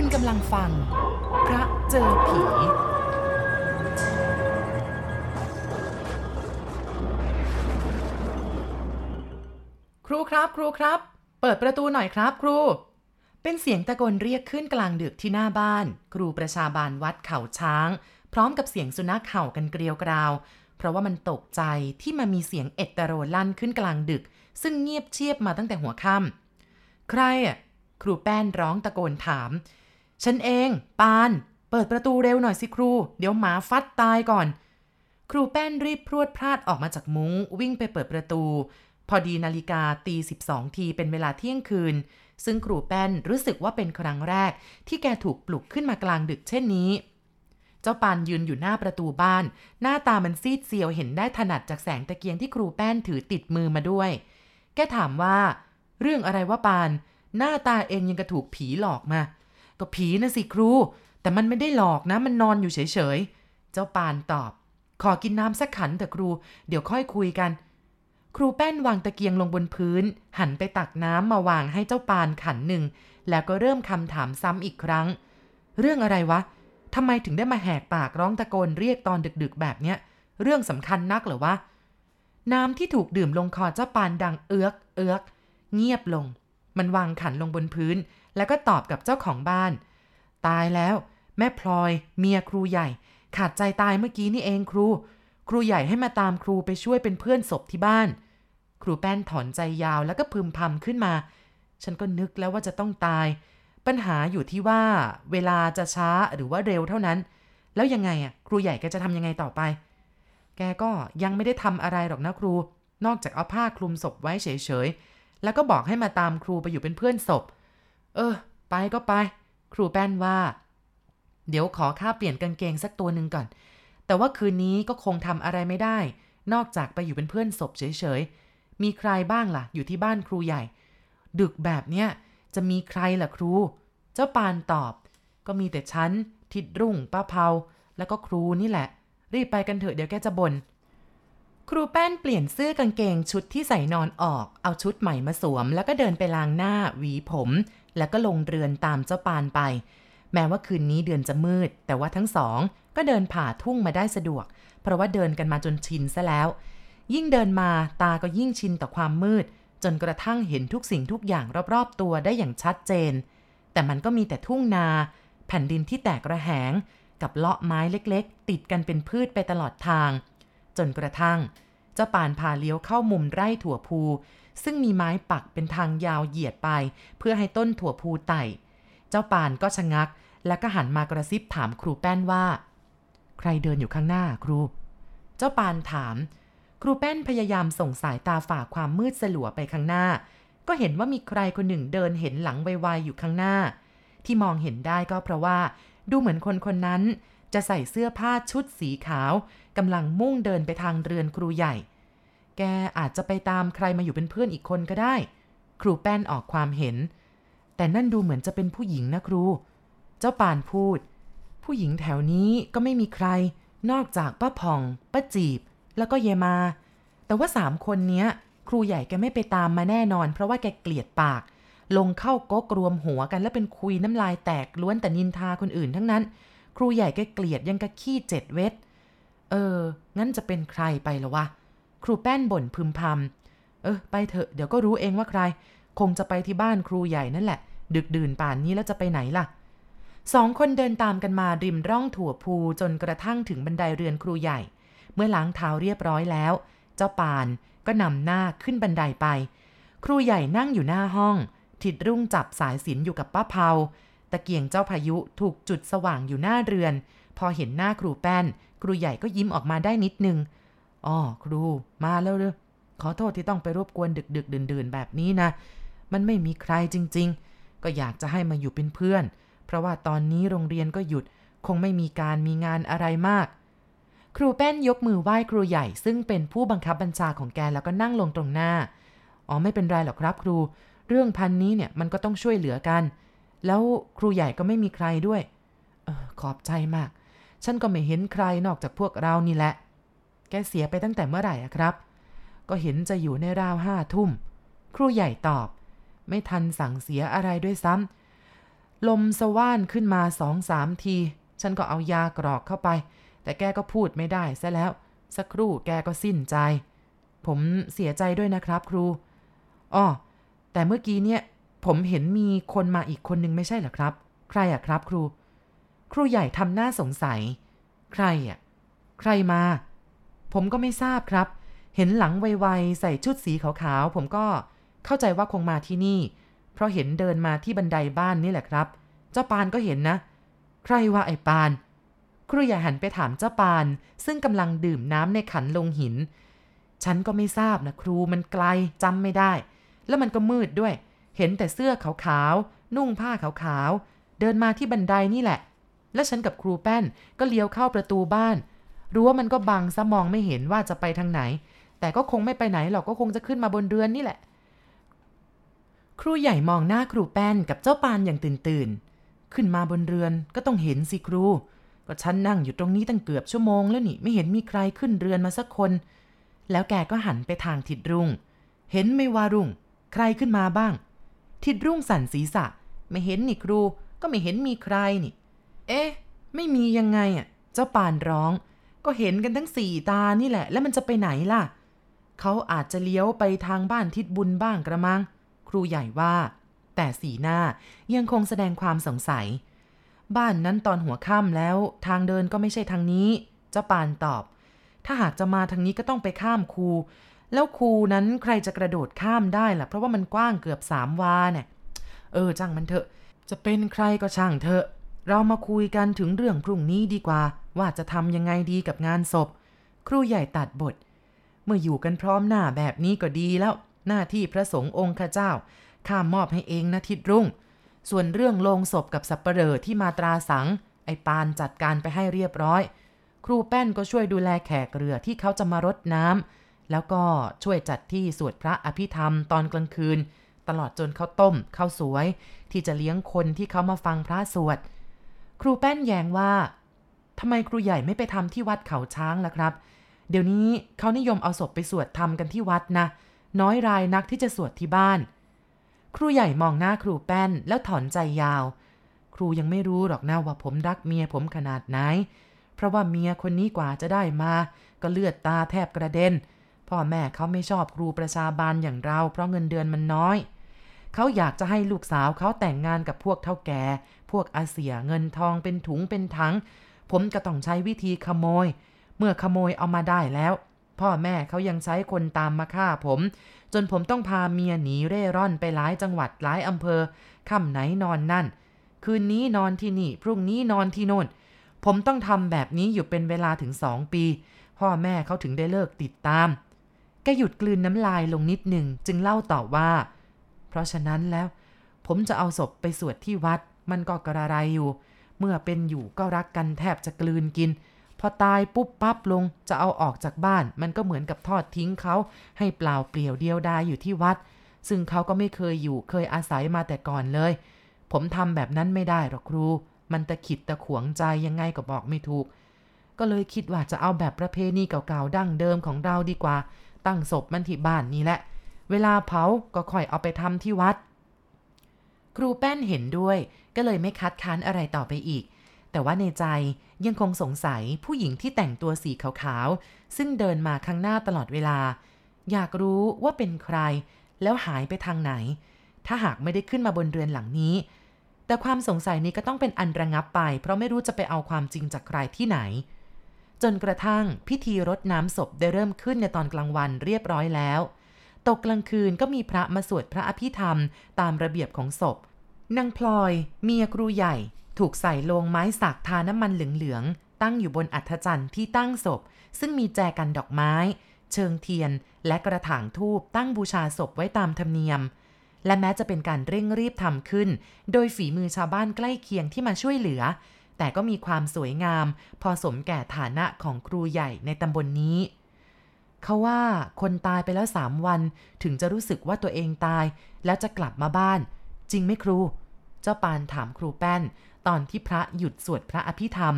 คุณกำลังฟัง พระเจอผี ครูครับ ครูครับ เปิดประตูหน่อยครับ ครู เป็นเสียงตะโกนเรียกขึ้นกลางดึกที่หน้าบ้าน ครูประชาบาลวัดเขาช้าง พร้อมกับเสียงสุนัขเห่ากันเกลียวกราว เพราะว่ามันตกใจที่มามีเสียงเอดตะโรลั่นขึ้นกลางดึก ซึ่งเงียบเชียบมาตั้งแต่หัวค่ำใครอะครูแป้นร้องตะโกนถาม ฉันเอง ปาน เปิดประตูเร็วหน่อยสิครู เดี๋ยวหมาฟัดตายก่อน ครูแป้นรีบพรวดพลาดออกมาจากมุง้ง วิ่งไปเปิดประตู พอดีนาฬิกาตี12ทีเป็นเวลาเที่ยงคืน ซึ่งครูแป้นรู้สึกว่าเป็นครั้งแรก ที่แกถูกปลุกขึ้นมากลางดึกเช่นนี้ เจ้าปานยืนอยู่หน้าประตูบ้าน หน้าตามันซีดเซียวเห็นได้ถนัดจากแสงตะเกียงที่ครูแป้นถือติดมือมาด้วย แกถามว่า เรื่องอะไรวะปาน หน้าตาเองยังกระถูกผีหลอกมา ก็ผีนะสิครู แต่มันไม่ได้หลอกนะ มันนอนอยู่เฉยๆ เจ้าปานตอบ ขอกินน้ำสักขันเถอะครู เดี๋ยวค่อยคุยกัน ครูแป้นวางตะเกียงลงบนพื้น หันไปตักน้ำมาวางให้เจ้าปานขันหนึ่ง แล้วก็เริ่มคำถามซ้ำอีกครั้ง เรื่องอะไรวะทำไมถึงได้มาแหกปากร้องตะโกนเรียกตอนดึกๆ แบบเนี้ย เรื่องสำคัญนักเหรอวะ น้ำที่ถูกดื่มลงคอเจ้าปานดังเอือกเอือก เงียบลง มันวางขันลงบนพื้น แล้วก็ตอบกับเจ้าของบ้าน ตายแล้ว แม่พลอย เมียครูใหญ่ ขาดใจตายเมื่อกี้นี่เองครู ครูใหญ่ให้มาตามครูไปช่วยเป็นเพื่อนศพที่บ้าน ครูแป้นถอนใจยาวแล้วก็พึมพำขึ้นมา ฉันก็นึกแล้วว่าจะต้องตาย ปัญหาอยู่ที่ว่า เวลาจะช้าหรือว่าเร็วเท่านั้น แล้วยังไงอะครูใหญ่แกจะทำยังไงต่อไป แกก็ยังไม่ได้ทำอะไรหรอกนะครู นอกจากเอาผ้าคลุมศพไว้เฉยๆ แล้วก็บอกให้มาตามครูไปอยู่เป็นเพื่อนศพ เออ ไปก็ไป ครูแป้นว่า เดี๋ยวขอค่าเปลี่ยนกางเกงสักตัวหนึ่งก่อน แต่ว่าคืนนี้ก็คงทำอะไรไม่ได้ นอกจากไปอยู่เป็นเพื่อนศพเฉยๆ มีใครบ้างล่ะ อยู่ที่บ้านครูใหญ่ ดึกแบบเนี้ยจะมีใครล่ะครู เจ้าปานตอบ ก็มีแต่ฉันทิดรุ่งป้าเผาแล้วก็ครูนี่แหละ รีบไปกันเถอะเดี๋ยวแกจะบน่น ครูแป้นเปลี่ยนเสื้อกางเกงชุดที่ใส่นอนออก เอาชุดใหม่มาสวม แล้วก็เดินไปล้างหน้า หวีผม แล้วก็ลงเรือนตามเจ้าปานไป แม้ว่าคืนนี้เดือนจะมืด แต่ว่าทั้งสอง ก็เดินผ่าทุ่งมาได้สะดวก เพราะว่าเดินกันมาจนชินซะแล้ว ยิ่งเดินมาตาก็ยิ่งชินต่อความมืด จนกระทั่งเห็นทุกสิ่งทุกอย่างรอบๆตัวได้อย่างชัดเจน แต่มันก็มีแต่ทุ่งนา แผ่นดินที่แตกระแหง กับเลาะไม้เล็กๆ ติดกันเป็นพืชไปตลอดทาง จนกระทั่ง เจ้าปานพาเลี้ยวเข้ามุมไร่ถั่วพู ซึ่งมีไม้ปักเป็นทางยาวเหยียดไป เพื่อให้ต้นถั่วพูไต่ เจ้าปานก็ชะงัก แล้วก็หันมากระซิบถามครูแป้นว่า ใครเดินอยู่ข้างหน้าครู เจ้าปานถาม ครูแป้นพยายามส่งสายตาฝ่าความมืดสลัวไปข้างหน้า ก็เห็นว่ามีใครคนหนึ่งเดินเห็นหลังไวๆอยู่ข้างหน้า ที่มองเห็นได้ก็เพราะว่า ดูเหมือนคนคนนั้นจะใส่เสื้อผ้าชุดสีขาว กำลังมุ่งเดินไปทางเรือนครูใหญ่ แกอาจจะไปตามใครมาอยู่เป็นเพื่อนอีกคนก็ได้ ครูแป้นออกความเห็น แต่นั่นดูเหมือนจะเป็นผู้หญิงนะครู เจ้าปานพูด ผู้หญิงแถวนี้ก็ไม่มีใคร นอกจากป้าผ่อง ป้าจีบ แล้วก็เยมา แต่ว่าสามคนเนี้ย ครูใหญ่แกไม่ไปตามมาแน่นอน เพราะว่าแกเกลียดปาก ลงเข้าก๊กรวมหัวกันแล้วเป็นคุยน้ำลายแตกล้วนแต่นินทาคนอื่นทั้งนั้น ครูใหญ่แกเกลียดยังกะขี้เจ็ดเวท เออ งั้นจะเป็นใครไปละวะ ครูแป้นบ่นพึมพำ เออ ไปเถอะ เดี๋ยวก็รู้เองว่าใคร คงจะไปที่บ้านครูใหญ่นั่นแหละ ดึกดื่นป่านนี้แล้วจะไปไหนล่ะ สองคนเดินตามกันมาริมร่องถั่วพูจนกระทั่งถึงบันไดเรือนครูใหญ่ เมื่อล้างเท้าเรียบร้อยแล้ว เจ้าปานก็นำหน้าขึ้นบันไดไป ครูใหญ่นั่งอยู่หน้าห้อง ทิดรุ่งจับสายสินอยู่กับป้าเผาตะเกียงเจ้าพายุถูกจุดสว่างอยู่หน้าเรือน พอเห็นหน้าครูแป้น ครูใหญ่ก็ยิ้มออกมาได้นิดนึงอ๋อครูมาแล้วเลยขอโทษที่ต้องไปรบกวนดึกดึกดื่นดื่นแบบนี้นะ มันไม่มีใครจริง ๆ ก็อยากจะให้มาอยู่เป็นเพื่อน เพราะว่าตอนนี้โรงเรียนก็หยุด คงไม่มีการมีงานอะไรมาก ครูแป้นยกมือไหว้ครูใหญ่ ซึ่งเป็นผู้บังคับบัญชาของแกแล้วก็นั่งลงตรงหน้า อ๋อไม่เป็นไรหรอกครับครู เรื่องพันนี้เนี่ยมันก็ต้องช่วยเหลือกัน แล้วครูใหญ่ก็ไม่มีใครด้วยเออขอบใจมาก ฉันก็ไม่เห็นใครนอกจากพวกเรานี่แหละ แกเสียไปตั้งแต่เมื่อไหร่อะครับ ก็เห็นจะอยู่ในราวห้าทุ่ม ครูใหญ่ตอบ ไม่ทันสั่งเสียอะไรด้วยซ้ำลมสว่านขึ้นมาสองสามที ฉันก็เอายากรอกเข้าไป แต่แกก็พูดไม่ได้ซะแล้ว สักครู่แกก็สิ้นใจ ผมเสียใจด้วยนะครับครูอ้อแต่เมื่อกี้เนี่ย ผมเห็นมีคนมาอีกคนนึงไม่ใช่เหรอครับ ใครอะครับครู ครูใหญ่ทำหน้าสงสัย ใครอะใครมา ผมก็ไม่ทราบครับ เห็นหลังไวๆใส่ชุดสีขาวๆ ผมก็เข้าใจว่าคงมาที่นี่ เพราะเห็นเดินมาที่บันไดบ้านนี่แหละครับ เจ้าปานก็เห็นนะ ใครว่าไอ้ปาน ครูใหญ่หันไปถามเจ้าปาน ซึ่งกำลังดื่มน้ำในขันลงหิน ฉันก็ไม่ทราบนะครูมันไกลจำไม่ได้ แล้วมันก็มืดด้วย เห็นแต่เสื้อขาวๆนุ่งผ้าขาวๆเดินมาที่บันไดนี่แหละ แล้วฉันกับครูแป้นก็เลี้ยวเข้าประตูบ้านรู้วมันก็บังซะมองไม่เห็นว่าจะไปทางไหน แต่ก็คงไม่ไปไหนหรอกก็คงจะขึ้นมาบนเรือนนี่แหละ ครูใหญ่มองหน้าครูแป้นกับเจ้าปานอย่างตื่นตื่นขึ้นมาบนเรือนก็ต้องเห็นสิครู ก็ฉันนั่งอยู่ตรงนี้ตั้งเกือบชั่วโมงแล้วนี่ไม่เห็นมีใครขึ้นเรือนมาสักคน แล้วแกก็หันไปทางทิดรุ่ง เห็นไม่ว่ารุ่ง ใครขึ้นมาบ้าง ทิดรุ่งสั่นศีรษะ ไม่เห็นนี่ครู ก็ไม่เห็นมีใครนี่ เอ๊ะ ไม่มียังไงอะ เจ้าปานร้อง ก็เห็นกันทั้งสี่ตานี่แหละ แล้วมันจะไปไหนล่ะ เขาอาจจะเลี้ยวไปทางบ้านทิศบุญบ้างกระมัง ครูใหญ่ว่า แต่สีหน้ายังคงแสดงความสงสัย บ้านนั้นตอนหัวค่ำแล้ว ทางเดินก็ไม่ใช่ทางนี้ เจ้าปานตอบ ถ้าหากจะมาทางนี้ก็ต้องไปข้ามคู แล้วคูนั้นใครจะกระโดดข้ามได้ล่ะ เพราะว่ามันกว้างเกือบสามวาเนี่ย เออช่างมันเถอะ จะเป็นใครก็ช่างเถอะ เรามาคุยกันถึงเรื่องพรุ่งนี้ดีกว่า ว่าจะทำยังไงดีกับงานศพ ครูใหญ่ตัดบท เมื่ออยู่กันพร้อมหน้าแบบนี้ก็ดีแล้ว หน้าที่พระสงฆ์องค์ข้าเจ้า ข้ามอบให้เองนะทิดรุ่ง ส่วนเรื่องโลงศพกับสับปเหร่อที่มาตราสัง ไอปานจัดการไปให้เรียบร้อย ครูแป้นก็ช่วยดูแลแขกเรือที่เขาจะมารดน้ำแล้วก็ช่วยจัดที่สวดพระอภิธรรมตอนกลางคืน ตลอดจนข้าวต้มข้าวสวย ที่จะเลี้ยงคนที่เขามาฟังพระสวด ครูแป้นแย้งว่าทำไมครูใหญ่ไม่ไปทำที่วัดเขาช้างล่ะครับ เดี๋ยวนี้เขานิยมเอาศพไปสวดทำกันที่วัดนะ น้อยรายนักที่จะสวดที่บ้าน ครูใหญ่มองหน้าครูแป้นแล้วถอนใจยาว ครูยังไม่รู้หรอกนะว่าผมรักเมียผมขนาดไหน เพราะว่าเมียคนนี้กว่าจะได้มา ก็เลือดตาแทบกระเด็น พ่อแม่เขาไม่ชอบครูประชาบาลอย่างเรา เพราะเงินเดือนมันน้อย เขาอยากจะให้ลูกสาวเขาแต่งงานกับพวกเท่าแก่ พวกอาเสียเงินทองเป็นถุงเป็นถัง ผมก็ต้องใช้วิธีขโมย เมื่อขโมยเอามาได้แล้ว พ่อแม่เขายังใช้คนตามมาฆ่าผม จนผมต้องพาเมียหนีเร่ร่อนไปหลายจังหวัดหลายอำเภอค่ำไหนนอนนั่น คืนนี้นอนที่นี่ พรุ่งนี้นอนที่โน่น ผมต้องทำแบบนี้อยู่เป็นเวลาถึงสองปี พ่อแม่เขาถึงได้เลิกติดตามแกหยุดกลืนน้ำลายลงนิดหนึ่งจึงเล่าต่อว่า ราะฉะนั้นแล้ว ผมจะเอาศพไปสวดที่วัด มันก็กระไรอยู่ เมื่อเป็นอยู่ก็รักกันแทบจะกลืนกิน พอตายปุ๊บปั๊บลงจะเอาออกจากบ้าน มันก็เหมือนกับทอดทิ้งเขาให้เปล่าเปลี่ยวเดียวดายอยู่ที่วัด ซึ่งเขาก็ไม่เคยอยู่เคยอาศัยมาแต่ก่อนเลย ผมทำแบบนั้นไม่ได้หรอกครู มันตะขิดตะขวงใจยังไงก็บอกไม่ถูก ก็เลยคิดว่าจะเอาแบบประเพณีเก่าๆดั้งเดิมของเราดีกว่า ตั้งศพมันที่บ้านนี่แหละ เวลาเผาก็ค่อยเอาไปทำที่วัด ครูแป้นเห็นด้วย ก็เลยไม่คัดค้านอะไรต่อไปอีก แต่ว่าในใจยังคงสงสัยผู้หญิงที่แต่งตัวสีขาวๆ ซึ่งเดินมาข้างหน้าตลอดเวลา อยากรู้ว่าเป็นใคร แล้วหายไปทางไหน ถ้าหากไม่ได้ขึ้นมาบนเรือนหลังนี้ แต่ความสงสัยนี้ก็ต้องเป็นอันระงับไป เพราะไม่รู้จะไปเอาความจริงจากใครที่ไหนจนกระทั่งพิธีรดน้ำศพได้เริ่มขึ้นในตอนกลางวันเรียบร้อยแล้ว ตกกลางคืนก็มีพระมาสวดพระอภิธรรม ตามระเบียบของศพนางพลอย เมียครูใหญ่ ถูกใส่ลงไม้สักทาน้ำมันเหลืองๆตั้งอยู่บนอัฐจันทร์ที่ตั้งศพ ซึ่งมีแจกันดอกไม้ เชิงเทียน และกระถางทูบตั้งบูชาศพไว้ตามธรรมเนียม และแม้จะเป็นการเร่งรีบทำขึ้น โดยฝีมือชาวบ้านใกล้เคียงที่มาช่วยเหลือ แต่ก็มีความสวยงาม พอสมแก่ฐานะของครูใหญ่ในตำบลนนี้ เขาว่าคนตายไปแล้วสามวันถึงจะรู้สึกว่าตัวเองตาย แล้วจะกลับมาบ้าน จริงไหมครู เจ้าปานถามครูแป้น ตอนที่พระหยุดสวดพระอภิธรรม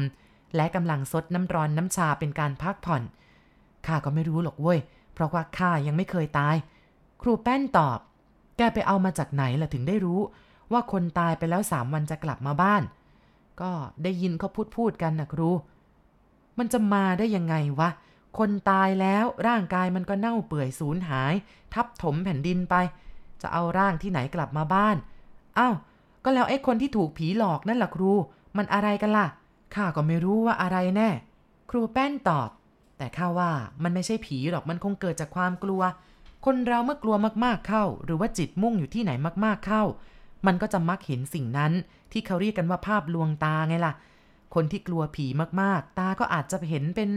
และกำลังซดน้ำร้อนน้ำชาเป็นการพักผ่อนข้าก็ไม่รู้หรอกเว้ย เพราะว่าข้ายังไม่เคยตาย ครูแป้นตอบ แกไปเอามาจากไหนล่ะถึงได้รู้ ว่าคนตายไปแล้วสามวันจะกลับมาบ้าน ก็ได้ยินเขาพูดพูดกันนะครู มันจะมาได้ยังไงวะ คนตายแล้วร่างกายมันก็เน่าเปื่อยสูญหาย ทับถมแผ่นดินไป จะเอาร่างที่ไหนกลับมาบ้านอ้าวก็แล้วไอ้คนที่ถูกผีหลอกนั่นล่ะครู มันอะไรกันล่ะข้าก็ไม่รู้ว่าอะไรแน่ ครูแป้นตอบ แต่ข้าว่ามันไม่ใช่ผีหรอกมันคงเกิดจากความกลัว คนเราเมื่อกลัวมากๆเข้า หรือว่าจิตมุ่งอยู่ที่ไหนมากๆเข้า มันก็จะมักเห็นสิ่งนั้น ที่เขาเรียกกันว่าภาพลวงตาไงล่ะ คนที่กลัวผีมากๆ ตาก็อาจจะเห็นเป็น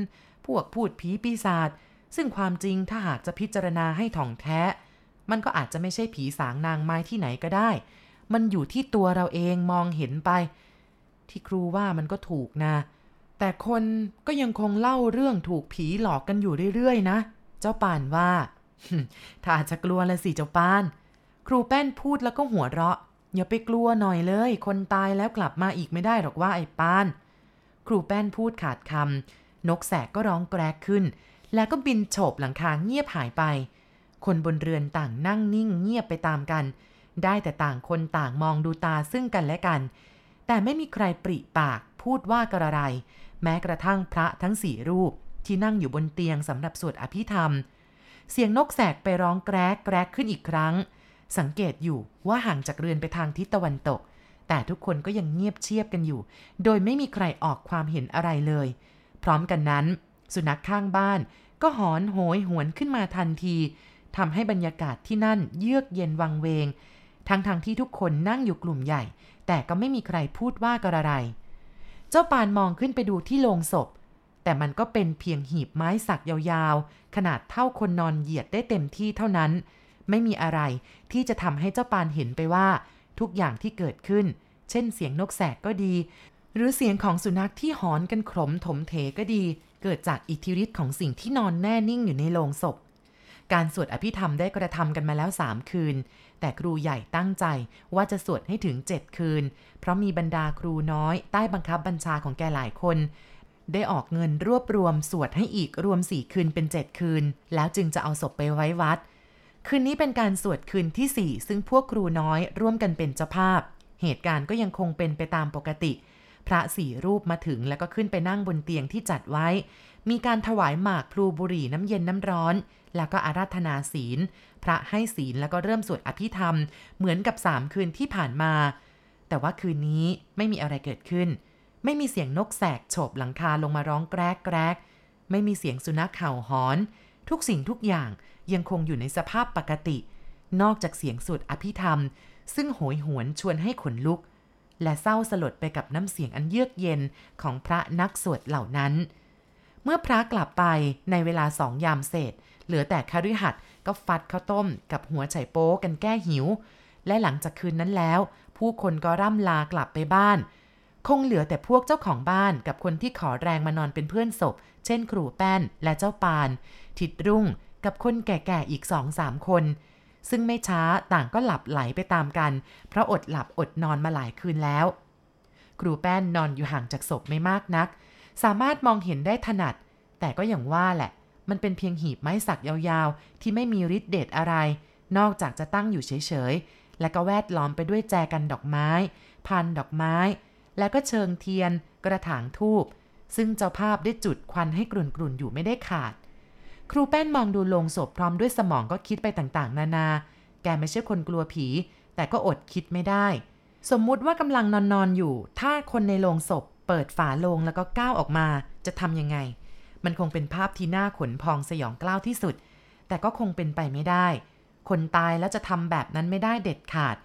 วกพูดผีปีศาจซึ่งความจริงถ้าหากจะพิจารณาให้ถ่องแท้ มันก็อาจจะไม่ใช่ผีสางนางไม้ที่ไหนก็ได้ มันอยู่ที่ตัวเราเองมองเห็นไป ที่ครูว่ามันก็ถูกนะ แต่คนก็ยังคงเล่าเรื่องถูกผีหลอกกันอยู่เรื่อยๆนะ เจ้าปานว่าถ้าอาจจะกลัวละสิเจ้าปาน ครูแป้นพูดแล้วก็หัวเราะ อย่าไปกลัวหน่อยเลย คนตายแล้วกลับมาอีกไม่ได้หรอกว่าไอ้ปาน ครูแป้นพูดขาดคำ นกแสกก็ร้องแกรกขึ้น แล้วก็บินโฉบหลังคาเงียบหายไป คนบนเรือนต่างนั่งนิ่งเงียบไปตามกัน ได้แต่ต่างคนต่างมองดูตาซึ่งกันและกัน แต่ไม่มีใครปริปากพูดว่ากระไร แม้กระทั่งพระทั้งสี่รูปที่นั่งอยู่บนเตียงสำหรับสวดอภิธรรม เสียงนกแสกไปร้องแกรกแกรกขึ้นอีกครั้ง สังเกตอยู่ว่าห่างจากเรือนไปทางทิศตะวันตก แต่ทุกคนก็ยังเงียบเชียบกันอยู่ โดยไม่มีใครออกความเห็นอะไรเลย พร้อมกันนั้น สุนัขข้างบ้านก็หอนโหยหวนขึ้นมาทันทีทำให้บรรยากาศที่นั่นเยือกเย็นวังเวง ทั้งๆทที่ทุกคนนั่งอยู่กลุ่มใหญ่ แต่ก็ไม่มีใครพูดว่ากระไร เจ้าปานมองขึ้นไปดูที่โลงศพ แต่มันก็เป็นเพียงหีบไม้สักยาวๆ ขนาดเท่าคนนอนเหยียดได้เต็มที่เท่านั้น ไม่มีอะไรที่จะทำให้เจ้าปานเห็นไปว่า ทุกอย่างที่เกิดขึ้น เช่นเสียงนกแสกก็ดี หรือเสียงของสุนัขที่หอนกันขมถมเถก็ดี เกิดจากอิทธิฤทธิ์ของสิ่งที่นอนแน่นิ่งอยู่ในโลงศพ การสวดอภิธรรมได้กระทำกันมาแล้วสามคืน แต่ครูใหญ่ตั้งใจว่าจะสวดให้ถึงเจ็ดคืน เพราะมีบรรดาครูน้อยใต้บังคับบัญชาของแกหลายคน ได้ออกเงินรวบรวมสวดให้อีกรวมสี่คืนเป็นเจ็ดคืน แล้วจึงจะเอาศพไปไว้วัด คืนนี้เป็นการสวดคืนที่สี่ซึ่งพวกครูน้อยร่วมกันเป็นเจ้าภาพ เหตุการณ์ก็ยังคงเป็นไปตามปกติ ระสี่รูปมาถึงแล้วก็ขึ้นไปนั่งบนเตียงที่จัดไว้ มีการถวายหมากพลูบุหรี่น้ำเย็นน้ำร้อน แล้วก็อาราธนาศีล พระให้ศีลแล้วก็เริ่มสวดอภิธรรม เหมือนกับสามคืนที่ผ่านมา แต่ว่าคืนนี้ไม่มีอะไรเกิดขึ้น ไม่มีเสียงนกแสกโฉบหลังคาลงมาร้องแกรกแกรกไม่มีเสียงสุนัขเห่าหอน ทุกสิ่งทุกอย่างยังคงอยู่ในสภาพปกติ นอกจากเสียงสวดอภิธรรม ซึ่งโหยหวนชวนให้ขนลุก และเศร้าสลดไปกับน้ำเสียงอันเยือกเย็นของพระนักสวดเหล่านั้น เมื่อพระกลับไปในเวลาสองยามเศษ เหลือแต่คฤหัสถ์ก็ฟัดข้าวต้มกับหัวไฉโป๊กันแก้หิว และหลังจากคืนนั้นแล้ว ผู้คนก็ร่ำลากลับไปบ้าน คงเหลือแต่พวกเจ้าของบ้านกับคนที่ขอแรงมานอนเป็นเพื่อนศพ เช่นครูแป้นและเจ้าปาน ทิดรุ่งกับคนแก่ๆอีกสองสามคน ซึ่งไม่ช้าต่างก็หลับไหลไปตามกัน เพราะอดหลับอดนอนมาหลายคืนแล้ว ครูแป้นนอนอยู่ห่างจากศพไม่มากนัก สามารถมองเห็นได้ถนัด แต่ก็อย่างว่าแหละ มันเป็นเพียงหีบไม้สักยาวๆ ที่ไม่มีฤทธิ์เดชอะไร นอกจากจะตั้งอยู่เฉยๆ และก็แวดล้อมไปด้วยแจกันดอกไม้ พันดอกไม้ แล้วก็เชิงเทียน กระถางทูบซึ่งเจ้าภาพได้จุดควันให้กลุ่นๆอยู่ไม่ได้ขาด ครูแป้นมองดูโลงศพพร้อมด้วยสมองก็คิดไปต่างๆ นานา แกไม่ใช่คนกลัวผี แต่ก็อดคิดไม่ได้ สมมุติว่ากำลังนอนนอนอยู่ ถ้าคนในโลงศพ เปิดฝาโลงแล้วก็ก้าวออกมา จะทำยังไง มันคงเป็นภาพที่น่าขนพองสยองกล้าวที่สุด แต่ก็คงเป็นไปไม่ได้ คนตายแล้วจะทำแบบนั้นไม่ได้เด็ดขาด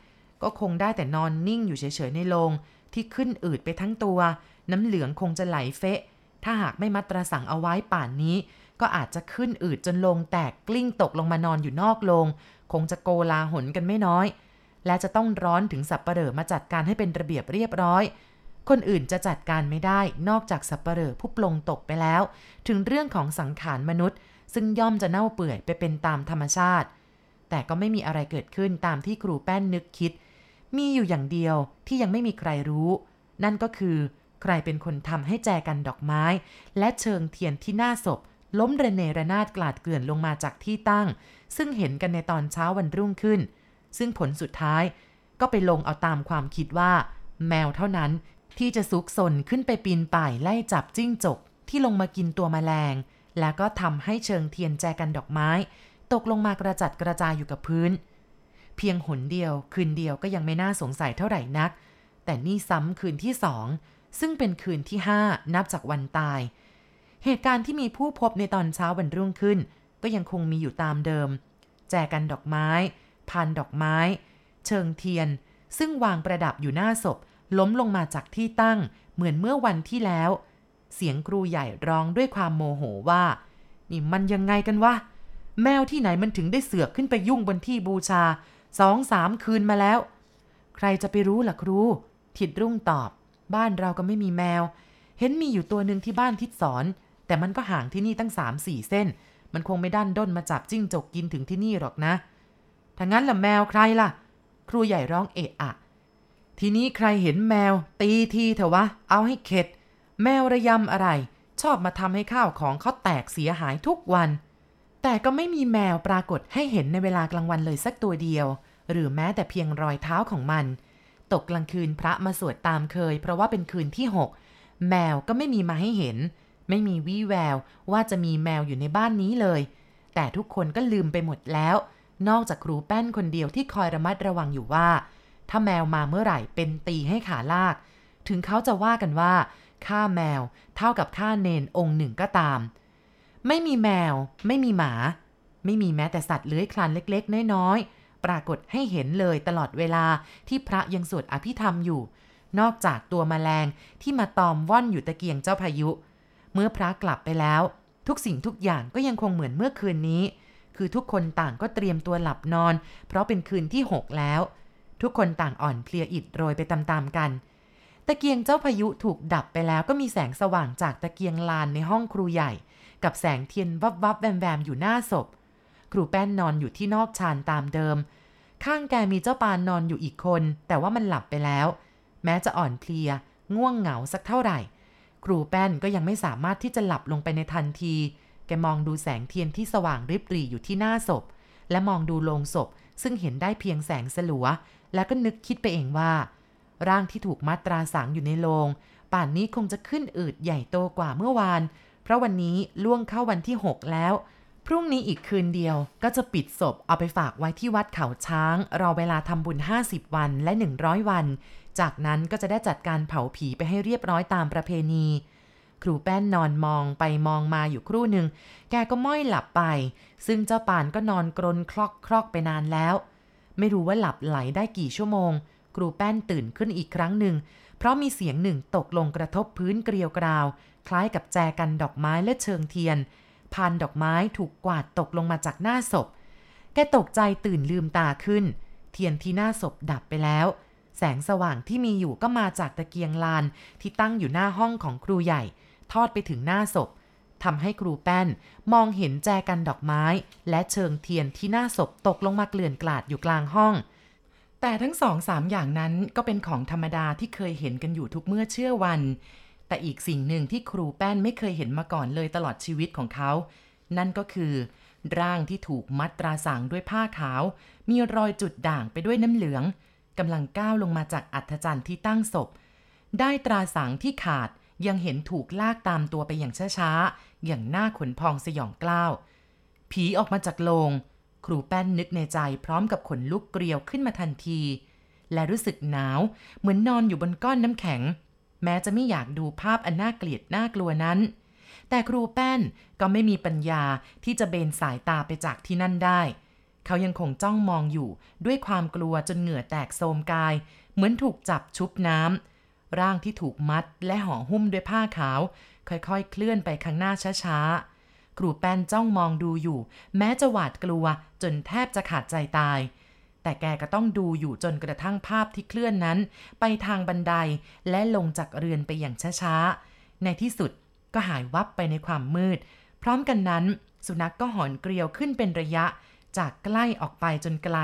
ก็คงได้แต่นอนนิ่งอยู่เฉยๆในโลงที่ขึ้นอืดไปทั้งตัว น้ำเหลืองคงจะไหลเฟะ ถ้าหากไม่มัดตรสังเอาไว้ป่านนี้ ก็อาจจะขึ้นอืดจนลงแตกกลิ้งตกลงมานอนอยู่นอกโลงคงจะโกลาหลกันไม่น้อย และจะต้องร้อนถึงสับปะเหร่อมาจัดการให้เป็นระเบียบเรียบร้อย คนอื่นจะจัดการไม่ได้นอกจากสับปะเหร่อผู้ปลงตกไปแล้ว ถึงเรื่องของสังขารมนุษย์ ซึ่งย่อมจะเน่าเปื่อยไปเป็นตามธรรมชาติ แต่ก็ไม่มีอะไรเกิดขึ้นตามที่ครูแป้นนึกคิด มีอยู่อย่างเดียวที่ยังไม่มีใครรู้ นั่นก็คือ ใครเป็นคนทำให้แจกันดอกไม้ และเชิงเทียนที่หน้าศพ ล้มระเนระนาดกลาดเกลื่อนลงมาจากที่ตั้ง ซึ่งเห็นกันในตอนเช้าวันรุ่งขึ้น ซึ่งผลสุดท้ายก็ไปลงเอาตามความคิดว่า แมวเท่านั้นที่จะซุกซนขึ้นไปปีนป่ายไล่จับจิ้งจก ที่ลงมากินตัวแมลง แล้วก็ทำให้เชิงเทียนแจกันดอกไม้ ตกลงมากระจัดกระจายอยู่กับพื้น เพียงหนเดียวคืนเดียวก็ยังไม่น่าสงสัยเท่าไหร่นัก แต่นี่ซ้ำคืนที่สองซึ่งเป็นคืนที่ห้านับจากวันตาย เหตุการณ์ที่มีผู้พบในตอนเช้าวันรุ่งขึ้น ก็ยังคงมีอยู่ตามเดิม แจกันดอกไม้ พันดอกไม้ เชิงเทียน ซึ่งวางประดับอยู่หน้าศพ ล้มลงมาจากที่ตั้ง เหมือนเมื่อวันที่แล้ว เสียงครูใหญ่ร้องด้วยความโมโหว่า นี่มันยังไงกันวะ แมวที่ไหนมันถึงได้เสือกขึ้นไปยุ่งบนที่บูชาสองสามคืนมาแล้ว ใครจะไปรู้ล่ะครูทิดรุ่งตอบ บ้านเราก็ไม่มีแมว เห็นมีอยู่ตัวหนึ่งที่บ้านทิดสอน แต่มันก็ห่างที่นี่ตั้งสามสี่เส้น มันคงไม่ด้านด้นมาจับจิ้งจกกินถึงที่นี่หรอกนะถ้างั้นล่ะแมวใครล่ะ ครูใหญ่ร้องเอะอะ ทีนี้ใครเห็นแมว ตีทีเถอะวะ เอาให้เข็ด แมวระยำอะไร ชอบมาทำให้ข้าวของเขาแตกเสียหายทุกวัน แต่ก็ไม่มีแมวปรากฏให้เห็นในเวลากลางวันเลยสักตัวเดียว หรือแม้แต่เพียงรอยเท้าของมัน ตกกลางคืนพระมาสวดตามเคย เพราะว่าเป็นคืนที่หกแมวก็ไม่มีมาให้เห็น ไม่มีวี่แววว่าจะมีแมวอยู่ในบ้านนี้เลย แต่ทุกคนก็ลืมไปหมดแล้ว นอกจากครูแป้นคนเดียวที่คอยระมัดระวังอยู่ว่า ถ้าแมวมาเมื่อไหร่เป็นตีให้ขาลาก ถึงเขาจะว่ากันว่าฆ่าแมวเท่ากับฆ่าเนนองค์หนึ่งก็ตาม ไม่มีแมว ไม่มีหมา ไม่มีแม้แต่สัตว์เลื้อยคลานเล็กๆ น้อยๆ ปรากฏให้เห็นเลยตลอดเวลาที่พระยังสวดอภิธรรมอยู่ นอกจากตัวมแมลงที่มาตอมว่อนอยู่ตะเกียงเจ้าพายุ เมื่อพระกลับไปแล้ว ทุกสิ่งทุกอย่างก็ยังคงเหมือนเมื่อคืนนี้ คือทุกคนต่างก็เตรียมตัวหลับนอน เพราะเป็นคืนที่6แล้ว ทุกคนต่างอ่อนเพลียอิดโรยไปตามๆกันตะเกียงเจ้าพายุถูกดับไปแล้วก็มีแสงสว่างจากตะเกียงลานในห้องครูใหญ่ กับแสงเทียนวับวับแวมแวมอยู่หน้าศพ ครูแป้นนอนอยู่ที่นอกชานตามเดิม ข้างแกมีเจ้าปานนอนอยู่อีกคน แต่ว่ามันหลับไปแล้ว แม้จะอ่อนเพลีย ง่วงเหงาสักเท่าไหร่ ครูแป้นก็ยังไม่สามารถที่จะหลับลงไปในทันที แกมองดูแสงเทียนที่สว่างริบหรี่อยู่ที่หน้าศพ และมองดูโลงศพ ซึ่งเห็นได้เพียงแสงสลัว แล้วก็นึกคิดไปเองว่า ร่างที่ถูกมัดตราสังอยู่ในโลง ป่านนี้คงจะขึ้นอืดใหญ่โตกว่าเมื่อวาน เพราะวันนี้ล่วงเข้าวันที่ 6 แล้ว พรุ่งนี้อีกคืนเดียวก็จะปิดศพเอาไปฝากไว้ที่วัดเขาช้าง รอเวลาทำบุญ 50 วันและ 100 วัน จากนั้นก็จะได้จัดการเผาผีไปให้เรียบร้อยตามประเพณี ครูแป้นนอนมองไปมองมาอยู่ครู่หนึ่ง แกก็ม้อยหลับไป ซึ่งเจ้าปานก็นอนกรนคลอกคลอกไปนานแล้ว ไม่รู้ว่าหลับไหลได้กี่ชั่วโมง ครูแป้นตื่นขึ้นอีกครั้งหนึ่ง เพราะมีเสียงหนึ่งตกลงกระทบพื้นเกลียวกราว คล้ายกับแจกันดอกไม้และเชิงเทียนพานดอกไม้ถูกกวาดตกลงมาจากหน้าศพ แกตกใจตื่นลืมตาขึ้น เทียนที่หน้าศพดับไปแล้ว แสงสว่างที่มีอยู่ก็มาจากตะเกียงลานที่ตั้งอยู่หน้าห้องของครูใหญ่ ทอดไปถึงหน้าศพทำให้ครูแป้นมองเห็นแจกันดอกไม้ และเชิงเทียนที่หน้าศพตกลงมาเกลื่อนกลาดอยู่กลางห้อง แต่ทั้งสองสามอย่างนั้นก็เป็นของธรรมดาที่เคยเห็นกันอยู่ทุกเมื่อเชื่อวัน แต่อีกสิ่งหนึ่งที่ครูแป้นไม่เคยเห็นมาก่อนเลยตลอดชีวิตของเขา นั่นก็คือ ร่างที่ถูกมัดตราสังด้วยผ้าขาว มีรอยจุดด่างไปด้วยน้ำเหลือง กำลังก้าวลงมาจากอัฐจันทร์ที่ตั้งศพ ได้ตราสังที่ขาดยังเห็นถูกลากตามตัวไปอย่างช้าๆ อย่างหน้าขนพองสยองกล้าว ผีออกมาจากโลง ครูแป้นนึกในใจพร้อมกับขนลุกเกลียวขึ้นมาทันที และรู้สึกหนาวเหมือนนอนอยู่บนก้อนน้ำแข็ง แม้จะไม่อยากดูภาพอันน่าเกลียดน่ากลัวนั้น แต่ครูแป้นก็ไม่มีปัญญาที่จะเบนสายตาไปจากที่นั่นได้ เขายังคงจ้องมองอยู่ด้วยความกลัวจนเหงื่อแตกโทมกาย เหมือนถูกจับชุบน้ำร่างที่ถูกมัดและห่อหุ้มด้วยผ้าขาว ค่อยๆ เคลื่อนไปข้างหน้าช้าๆ ครูแป้นจ้องมองดูอยู่ แม้จะหวาดกลัวจนแทบจะขาดใจตาย แต่แกก็ต้องดูอยู่จนกระทั่งภาพที่เคลื่อนนั้น ไปทางบันไดและลงจากเรือนไปอย่างช้าๆ ในที่สุดก็หายวับไปในความมืด พร้อมกันนั้น สุนัขกก็หอนเกลียวขึ้นเป็นระยะ จากใกล้ออกไปจนไกล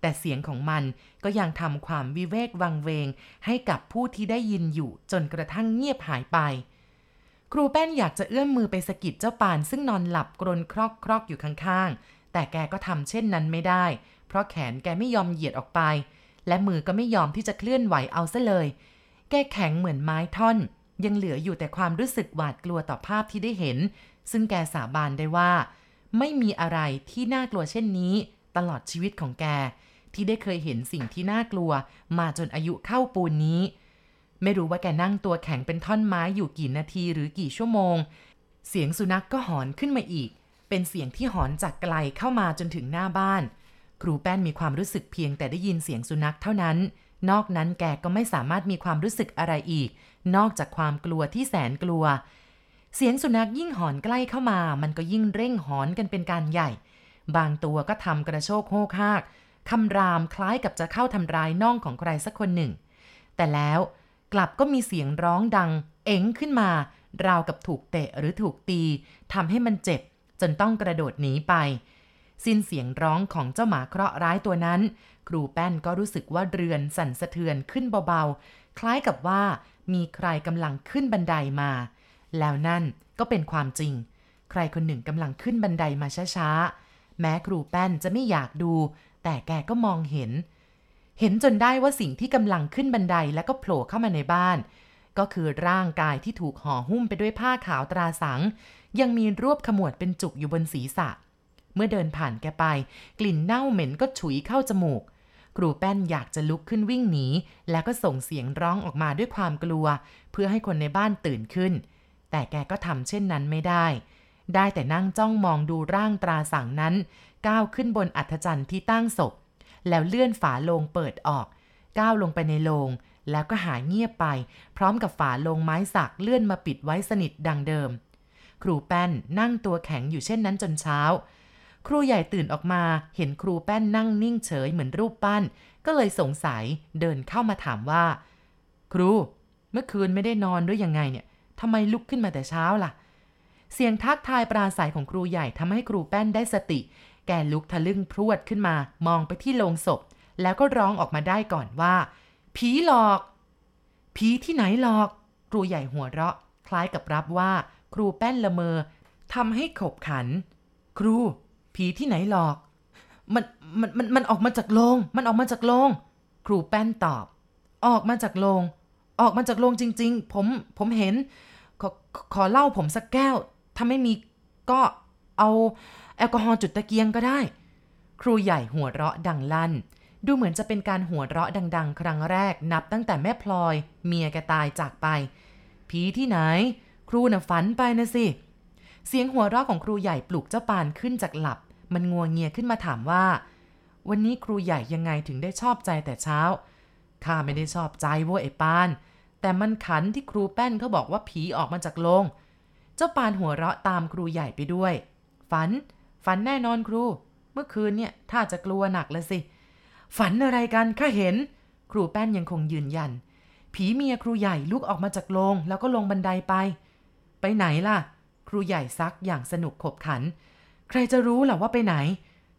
แต่เสียงของมันก็ยังทำความวิเวกวังเวง ให้กับผู้ที่ได้ยินอยู่จนกระทั่งเงียบหายไป ครูแป้นอยากจะเอื้อมมือไปสะกิดเจ้าปานซึ่งนอนหลับกรนครอกครอกอยู่ข้างๆ แต่แกก็ทำเช่นนั้นไม่ได้ เพราะแขนแกไม่ยอมเหยียดออกไป และมือก็ไม่ยอมที่จะเคลื่อนไหวเอาซะเลย แกแข็งเหมือนไม้ท่อนยังเหลืออยู่แต่ความรู้สึกหวาดกลัวต่อภาพที่ได้เห็น ซึ่งแกสาบานได้ว่า ไม่มีอะไรที่น่ากลัวเช่นนี้ ตลอดชีวิตของแก ที่ได้เคยเห็นสิ่งที่น่ากลัว มาจนอายุเข้าปูนนี้ ไม่รู้ว่าแกนั่งตัวแข็งเป็นท่อนไม้อยู่กี่นาทีหรือกี่ชั่วโมง เสียงสุนัขกก็หอนขึ้นมาอีก เป็นเสียงที่หอนจากไกลเข้ามาจนถึงหน้าบ้าน ครูแป้นมีความรู้สึกเพียงแต่ได้ยินเสียงสุนัขเท่านั้น นอกนั้นแกก็ไม่สามารถมีความรู้สึกอะไรอีก นอกจากความกลัวที่แสนกลัว เสียงสุนัขยิ่งหอนใกล้เข้ามา มันก็ยิ่งเร่งหอนกันเป็นการใหญ่ บางตัวก็ทำกระโชกโฮกฮากคำรามคล้ายกับจะเข้าทำร้ายน่องของใครสักคนหนึ่ง แต่แล้วกลับก็มีเสียงร้องดัง เอ็งขึ้นมา ราวกับถูกเตะหรือถูกตีทำให้มันเจ็บ จนต้องกระโดดหนีไป สิ้นเสียงร้องของเจ้าหมาเคราะห์ร้ายตัวนั้น ครูแป้นก็รู้สึกว่าเรือนสั่นสะเทือนขึ้นเบาๆ คล้ายกับว่ามีใครกำลังขึ้นบันไดมา แล้วนั่นก็เป็นความจริง ใครคนหนึ่งกำลังขึ้นบันไดมาช้าๆ แม้ครูแป้นจะไม่อยากดู แต่แกก็มองเห็น เห็นจนได้ว่าสิ่งที่กำลังขึ้นบันไดแล้วก็โผล่เข้ามาในบ้าน ก็คือร่างกายที่ถูกห่อหุ้มไปด้วยผ้าขาวตราสัง ยังมีรูปขมวดเป็นจุกอยู่บนศีรษะ เมื่อเดินผ่านแกไป กลิ่นเน่าเหม็นก็ฉุยเข้าจมูกครูแป้นอยากจะลุกขึ้นวิ่งหนี แล้วก็ส่งเสียงร้องออกมาด้วยความกลัว เพื่อให้คนในบ้านตื่นขึ้น แต่แกก็ทำเช่นนั้นไม่ได้ ได้แต่นั่งจ้องมองดูร่างตราสังนั้น ก้าวขึ้นบนอัฐจันทร์ที่ตั้งศพ แล้วเลื่อนฝาโลงเปิดออก ก้าวลงไปในโลง แล้วก็หายเงียบไป พร้อมกับฝาโลงไม้สักเลื่อนมาปิดไว้สนิทดังเดิม ครูแป้นนั่งตัวแข็งอยู่เช่นนั้นจนเช้า ครูใหญ่ตื่นออกมาเห็นครูแป้นนั่งนิ่งเฉยเหมือนรูปปั้น ก็เลยสงสัยเดินเข้ามาถามว่า ครู เมื่อคืนไม่ได้นอนด้วยยังไงเนี่ย ทำไมลุกขึ้นมาแต่เช้าล่ะ เสียงทักทายปราศัยของครูใหญ่ทำให้ครูแป้นได้สติ แกลุกทะลึ่งพรวดขึ้นมา มองไปที่โลงศพ แล้วก็ร้องออกมาได้ก่อนว่า ผีหลอก ผีที่ไหนหลอก ครูใหญ่หัวเราะ คล้ายกับรับว่า ครูแป้นละเมอทำให้ขบขัน ครู ผีที่ไหนหลอก มันมันมันมันออกมาจากโรงมันออกมาจากโรงครูแป้นตอบ ออกมาจากโรง ออกมาจากโรงจริง ๆ ผมผมเห็นขอขอเหล้าผมสักแก้ว ถ้าไม่มีก็เอาแอลกอฮอล์จุดตะเกียงก็ได้ ครูใหญ่หัวเราะดังลั่น ดูเหมือนจะเป็นการหัวเราะดัง ๆ ครั้งแรกนับตั้งแต่แม่พลอย เมียแกตายจากไป ผีที่ไหน ครูน่ะฝันไปนะสิ เสียงหัวเราะของครูใหญ่ปลุกเจ้าปานขึ้นจากหลับ มันงัวเงียขึ้นมาถามว่า วันนี้ครูใหญ่ยังไงถึงได้ชอบใจแต่เช้า ข้าไม่ได้ชอบใจโว้ยไอ้ปาน แต่มันขันที่ครูแป้นเขาบอกว่าผีออกมาจากโรงเจ้าปานหัวเราะตามครูใหญ่ไปด้วย ฝัน ฝันแน่นอนครู เมื่อคืนเนี่ยถ้าจะกลัวหนักลยสิ ฝันอะไรกันข้าเห็น ครูแป้นยังคงยืนยัน ผีเมียครูใหญ่ลุกออกมาจากโรงแล้วก็ลงบันไดไป ไปไหนล่ะ ครูใหญ่ซักอย่างสนุกขบขัน ใครจะรู้ล่ะว่าไปไหน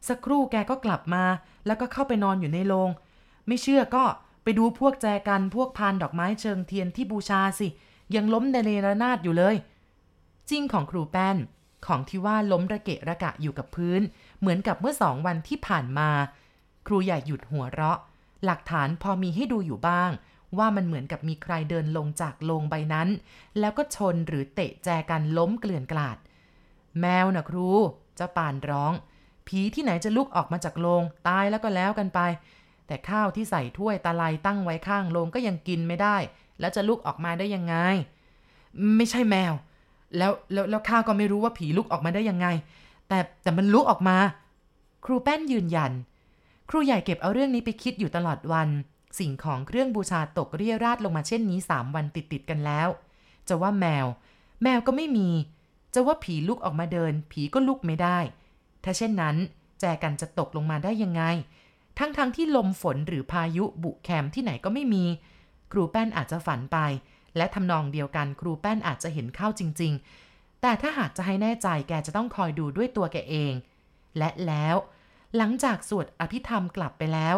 สักครู่แกก็กลับมา แล้วก็เข้าไปนอนอยู่ในโรงไม่เชื่อก็ ไปดูพวกแจกันพวกพานดอกไม้เชิงเทียนที่บูชาสิ ยังล้มในเนรนาดอยู่เลย จริงของครูแป้น ของที่ว่าล้มระเกะระกะอยู่กับพื้น เหมือนกับเมื่อสองวันที่ผ่านมา ครูใหญ่หยุดหัวเราะ หลักฐานพอมีให้ดูอยู่บ้าง ว่ามันเหมือนกับมีใครเดินลงจากโลงใบนั้น แล้วก็ชนหรือเตะแจกันล้มเกลื่อนกลาด แมวนะครูเจ้าปานร้อง ผีที่ไหนจะลุกออกมาจากโลงตายแล้วก็แล้วกันไป แต่ข้าวที่ใส่ถ้วยตะไลตั้งไว้ข้างโลงก็ยังกินไม่ได้ แล้วจะลุกออกมาได้ยังไง ไม่ใช่แมว แล้วแล้วแล้วข้าก็ไม่รู้ว่าผีลุกออกมาได้ยังไง แต่แต่มันลุกออกมา ครูแป้นยืนยัน ครูใหญ่เก็บเอาเรื่องนี้ไปคิดอยู่ตลอดวัน สิ่งของเครื่องบูชาตกเรียราดลงมาเช่นนี้สามวันติดติดกันแล้ว จะว่าแมว แมวก็ไม่มี จะว่าผีลุกออกมาเดิน ผีก็ลุกไม่ได้ ถ้าเช่นนั้น แจกันจะตกลงมาได้ยังไง ทั้งๆทที่ลมฝนหรือพายุบุแคมที่ไหนก็ไม่มี ครูแป้นอาจจะฝันไป และทำนองเดียวกันครูแป้นอาจจะเห็นเข้าจริง ๆ แต่ถ้าหากจะให้แน่ใจแกจะต้องคอยดูด้วยตัวแกเอง และแล้ว หลังจากสวดอภิธรรมกลับไปแล้ว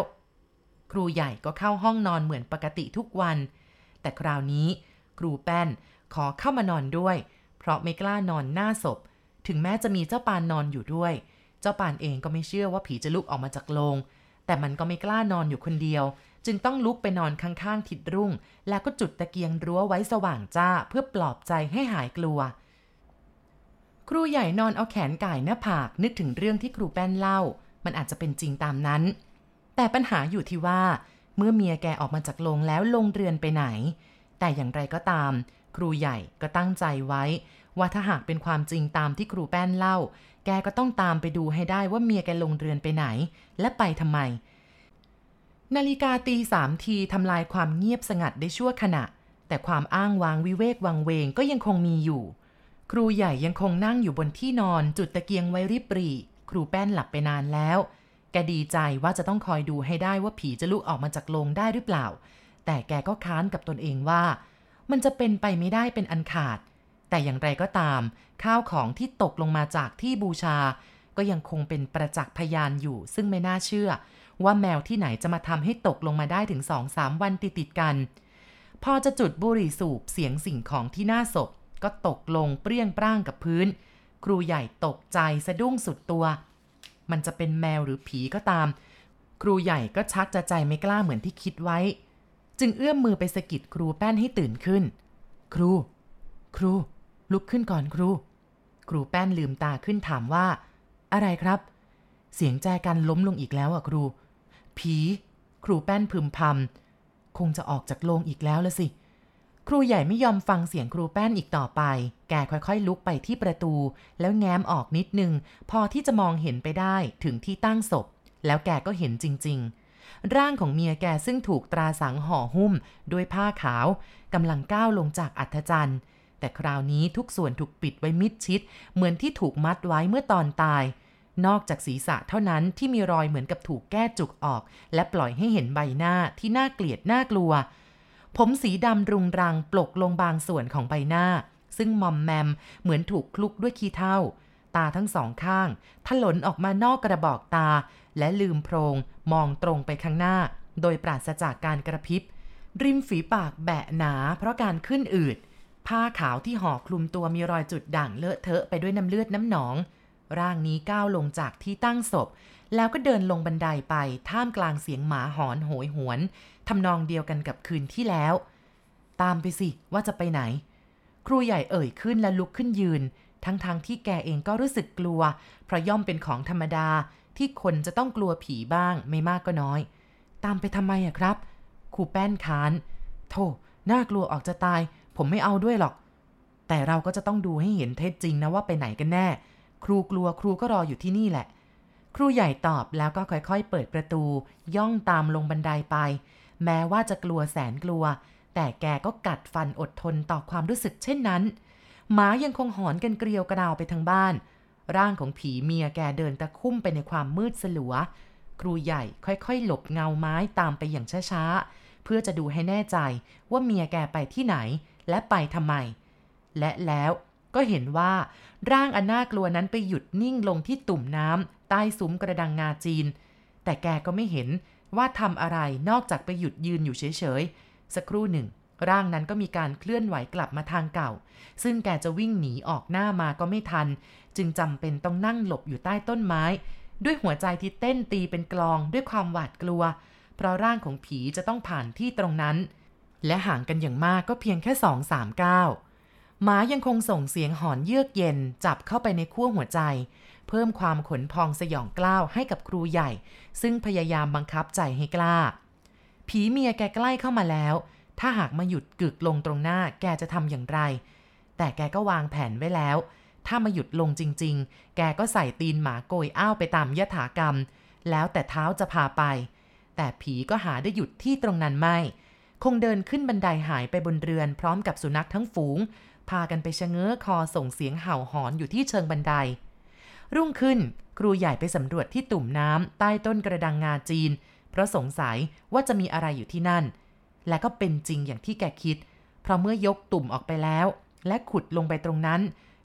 ครูใหญ่ก็เข้าห้องนอนเหมือนปกติทุกวัน แต่คราวนี้ ครูแป้นขอเข้ามานอนด้วย เพราะไม่กล้านอนหน้าศพ ถึงแม้จะมีเจ้าปานนอนอยู่ด้วย เจ้าปานเองก็ไม่เชื่อว่าผีจะลุกออกมาจากโลง แต่มันก็ไม่กล้านอนอยู่คนเดียว จึงต้องลุกไปนอนข้างๆทิดรุ่ง แล้วก็จุดตะเกียงรั้วไว้สว่างจ้าเพื่อปลอบใจให้หายกลัว ครูใหญ่นอนเอาแขนก่ายหน้าผากนึกถึงเรื่องที่ครูแป้นเล่า มันอาจจะเป็นจริงตามนั้น แต่ปัญหาอยู่ที่ว่า เมื่อเมียแกออกมาจากโรงแล้วลงเรือนไปไหน แต่อย่างไรก็ตาม ครูใหญ่ก็ตั้งใจไว้ว่าถ้าหากเป็นความจริงตามที่ครูแป้นเล่าแกก็ต้องตามไปดูให้ได้ว่าเมียแกลงเรือนไปไหน และไปทำไม นาฬิกาตีสามทีทำลายความเงียบสงัดได้ชั่วขณะ แต่ความอ้างว้างวิเวกวังเวงก็ยังคงมีอยู่ ครูใหญ่ยังคงนั่งอยู่บนที่นอนจุดตะเกียงไว้ริบหรีครูแป้นหลับไปนานแล้ว แกดีใจว่าจะต้องคอยดูให้ได้ว่าผีจะลุกออกมาจากโลงได้หรือเปล่า แต่แกก็ค้านกับตนเองว่า มันจะเป็นไปไม่ได้เป็นอันขาด แต่อย่างไรก็ตาม ข้าวของที่ตกลงมาจากที่บูชา ก็ยังคงเป็นประจักษ์พยานอยู่ ซึ่งไม่น่าเชื่อ ว่าแมวที่ไหนจะมาทำให้ตกลงมาได้ถึงสองสามวันติดติดกัน พอจะจุดบุหรี่สูบเสียงสิ่งของที่หน้าศพ ก็ตกลงเปรี้ยงปร้างกับพื้น ครูใหญ่ตกใจสะดุ้งสุดตัว มันจะเป็นแมวหรือผีก็ตาม ครูใหญ่ก็ชักจะใจไม่กล้าเหมือนที่คิดไว้ จึงเอื้อมมือไปสะกิดครูแป้นให้ตื่นขึ้น ครู ครู ลุกขึ้นก่อนครู ครูแป้นลืมตาขึ้นถามว่า อะไรครับ เสียงแจกันล้มลงอีกแล้วอะครู ผี ครูแป้นพึมพำคงจะออกจากโรงอีกแล้วละสิ ครูใหญ่ไม่ยอมฟังเสียงครูแป้นอีกต่อไป แกค่อยๆ ลุกไปที่ประตู แล้วแง้มออกนิดนึง พอที่จะมองเห็นไปได้ถึงที่ตั้งศพ แล้วแกก็เห็นจริง ๆร่างของเมียแกซึ่งถูกตราสังห่อหุ้ม ด้วยผ้าขาวกำลังก้าวลงจากอัฐจันทร์ แต่คราวนี้ทุกส่วนถูกปิดไว้มิดชิด เหมือนที่ถูกมัดไว้เมื่อตอนตาย นอกจากศีรษะเท่านั้นที่มีรอยเหมือนกับถูกแก้จุกออก และปล่อยให้เห็นใบหน้าที่น่าเกลียดน่ากลัว ผมสีดำรุงรังปลกลงบางส่วนของใบหน้า ซึ่งมอมแมมเหมือนถูกคลุกด้วยขี้เถ้าตาทั้งสองข้างถลนออกมานอกกระบอกตา และลืมโพรง มองตรงไปข้างหน้า โดยปราศจากการกระพริบริมฝีปากแบะหนาเพราะการขึ้นอืด ผ้าขาวที่ห่อคลุมตัวมีรอยจุดด่างเลอะเทอะไปด้วยน้ำเลือดน้ำหนอง ร่างนี้ก้าวลงจากที่ตั้งศพ แล้วก็เดินลงบันไดไปท่ามกลางเสียงหมาหอนโหยหวนทำนองเดียวกันกับคืนที่แล้ว ตามไปสิว่าจะไปไหน ครูใหญ่เอ่ยขึ้นและลุกขึ้นยืน ทั้งๆทที่แกเองก็รู้สึกกลัว เพราะย่อมเป็นของธรรมดาที่คนจะต้องกลัวผีบ้างไม่มากก็น้อย ตามไปทำไมอะครับครูแป้นค้านโธ่น่ากลัวออกจะตาย ผมไม่เอาด้วยหรอก แต่เราก็จะต้องดูให้เห็นเท็จจริงนะว่าไปไหนกันแน่ ครูกลัวครูก็รออยู่ที่นี่แหละ ครูใหญ่ตอบแล้วก็ค่อยๆ เปิดประตู ย่องตามลงบันไดไป แม้ว่าจะกลัวแสนกลัว แต่แกก็กัดฟันอดทนต่อความรู้สึกเช่นนั้น หมายังคงหอนกันเกลียวกระดาวไปทั้งบ้าน ร่างของผีเมียแกเดินตะคุ่มไปในความมืดสลัว ครูใหญ่ค่อยๆ หลบเงาไม้ตามไปอย่างช้าๆเพื่อจะดูให้แน่ใจว่าเมียแกไปที่ไหน และไปทำไม และแล้วก็เห็นว่าร่างอันน่ากลัวนั้นไปหยุดนิ่งลงที่ตุ่มน้ำใต้ซุ้มกระดังงาจีน แต่แกก็ไม่เห็นว่าทำอะไรนอกจากไปหยุดยืนอยู่เฉยๆ สักครู่หนึ่ง ร่างนั้นก็มีการเคลื่อนไหวกลับมาทางเก่า ซึ่งแกจะวิ่งหนีออกหน้ามาก็ไม่ทัน จึงจำเป็นต้องนั่งหลบอยู่ใต้ต้นไม้ ด้วยหัวใจที่เต้นตีเป็นกลองด้วยความหวาดกลัว เพราะร่างของผีจะต้องผ่านที่ตรงนั้น และห่างกันอย่างมากก็เพียงแค่สองสามก้าวหมายังคงส่งเสียงหอนเยือกเย็นจับเข้าไปในขั้วหัวใจ เพิ่มความขนพองสยองกล้าวให้กับครูใหญ่ ซึ่งพยายามบังคับใจให้กล้า ผีเมียแกใกล้เข้ามาแล้ว ถ้าหากมาหยุดกึกลงตรงหน้าแกจะทำอย่างไร แต่แกก็วางแผนไว้แล้ว ถ้ามาหยุดลงจริง ๆ แกก็ใส่ตีนหมาโกยอ้าวไปตามยถากรรม แล้วแต่เท้าจะพาไป แต่ผีก็หาได้หยุดที่ตรงนั้นไม่ คงเดินขึ้นบันไดหายไปบนเรือนพร้อมกับสุนัขทั้งฝูง พากันไปชะเง้อคอส่งเสียงเห่าหอนอยู่ที่เชิงบันได รุ่งขึ้นครูใหญ่ไปสำรวจที่ตุ่มน้ำใต้ต้นกระดังงาจีน เพราะสงสัยว่าจะมีอะไรอยู่ที่นั่น และก็เป็นจริงอย่างที่แกคิด เพราะเมื่อยกตุ่มออกไปแล้ว และขุดลงไปตรงนั้น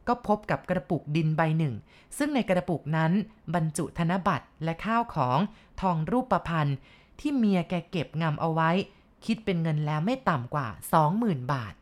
ก็พบกับกระปุกดินใบหนึ่ง ซึ่งในกระปุกนั้นบรรจุธนบัตรและข้าวของทองรูปประพันธ์ที่เมียแกเก็บงำเอาไว้ คิดเป็นเงินแล้วไม่ต่ำกว่า 20,000 บาท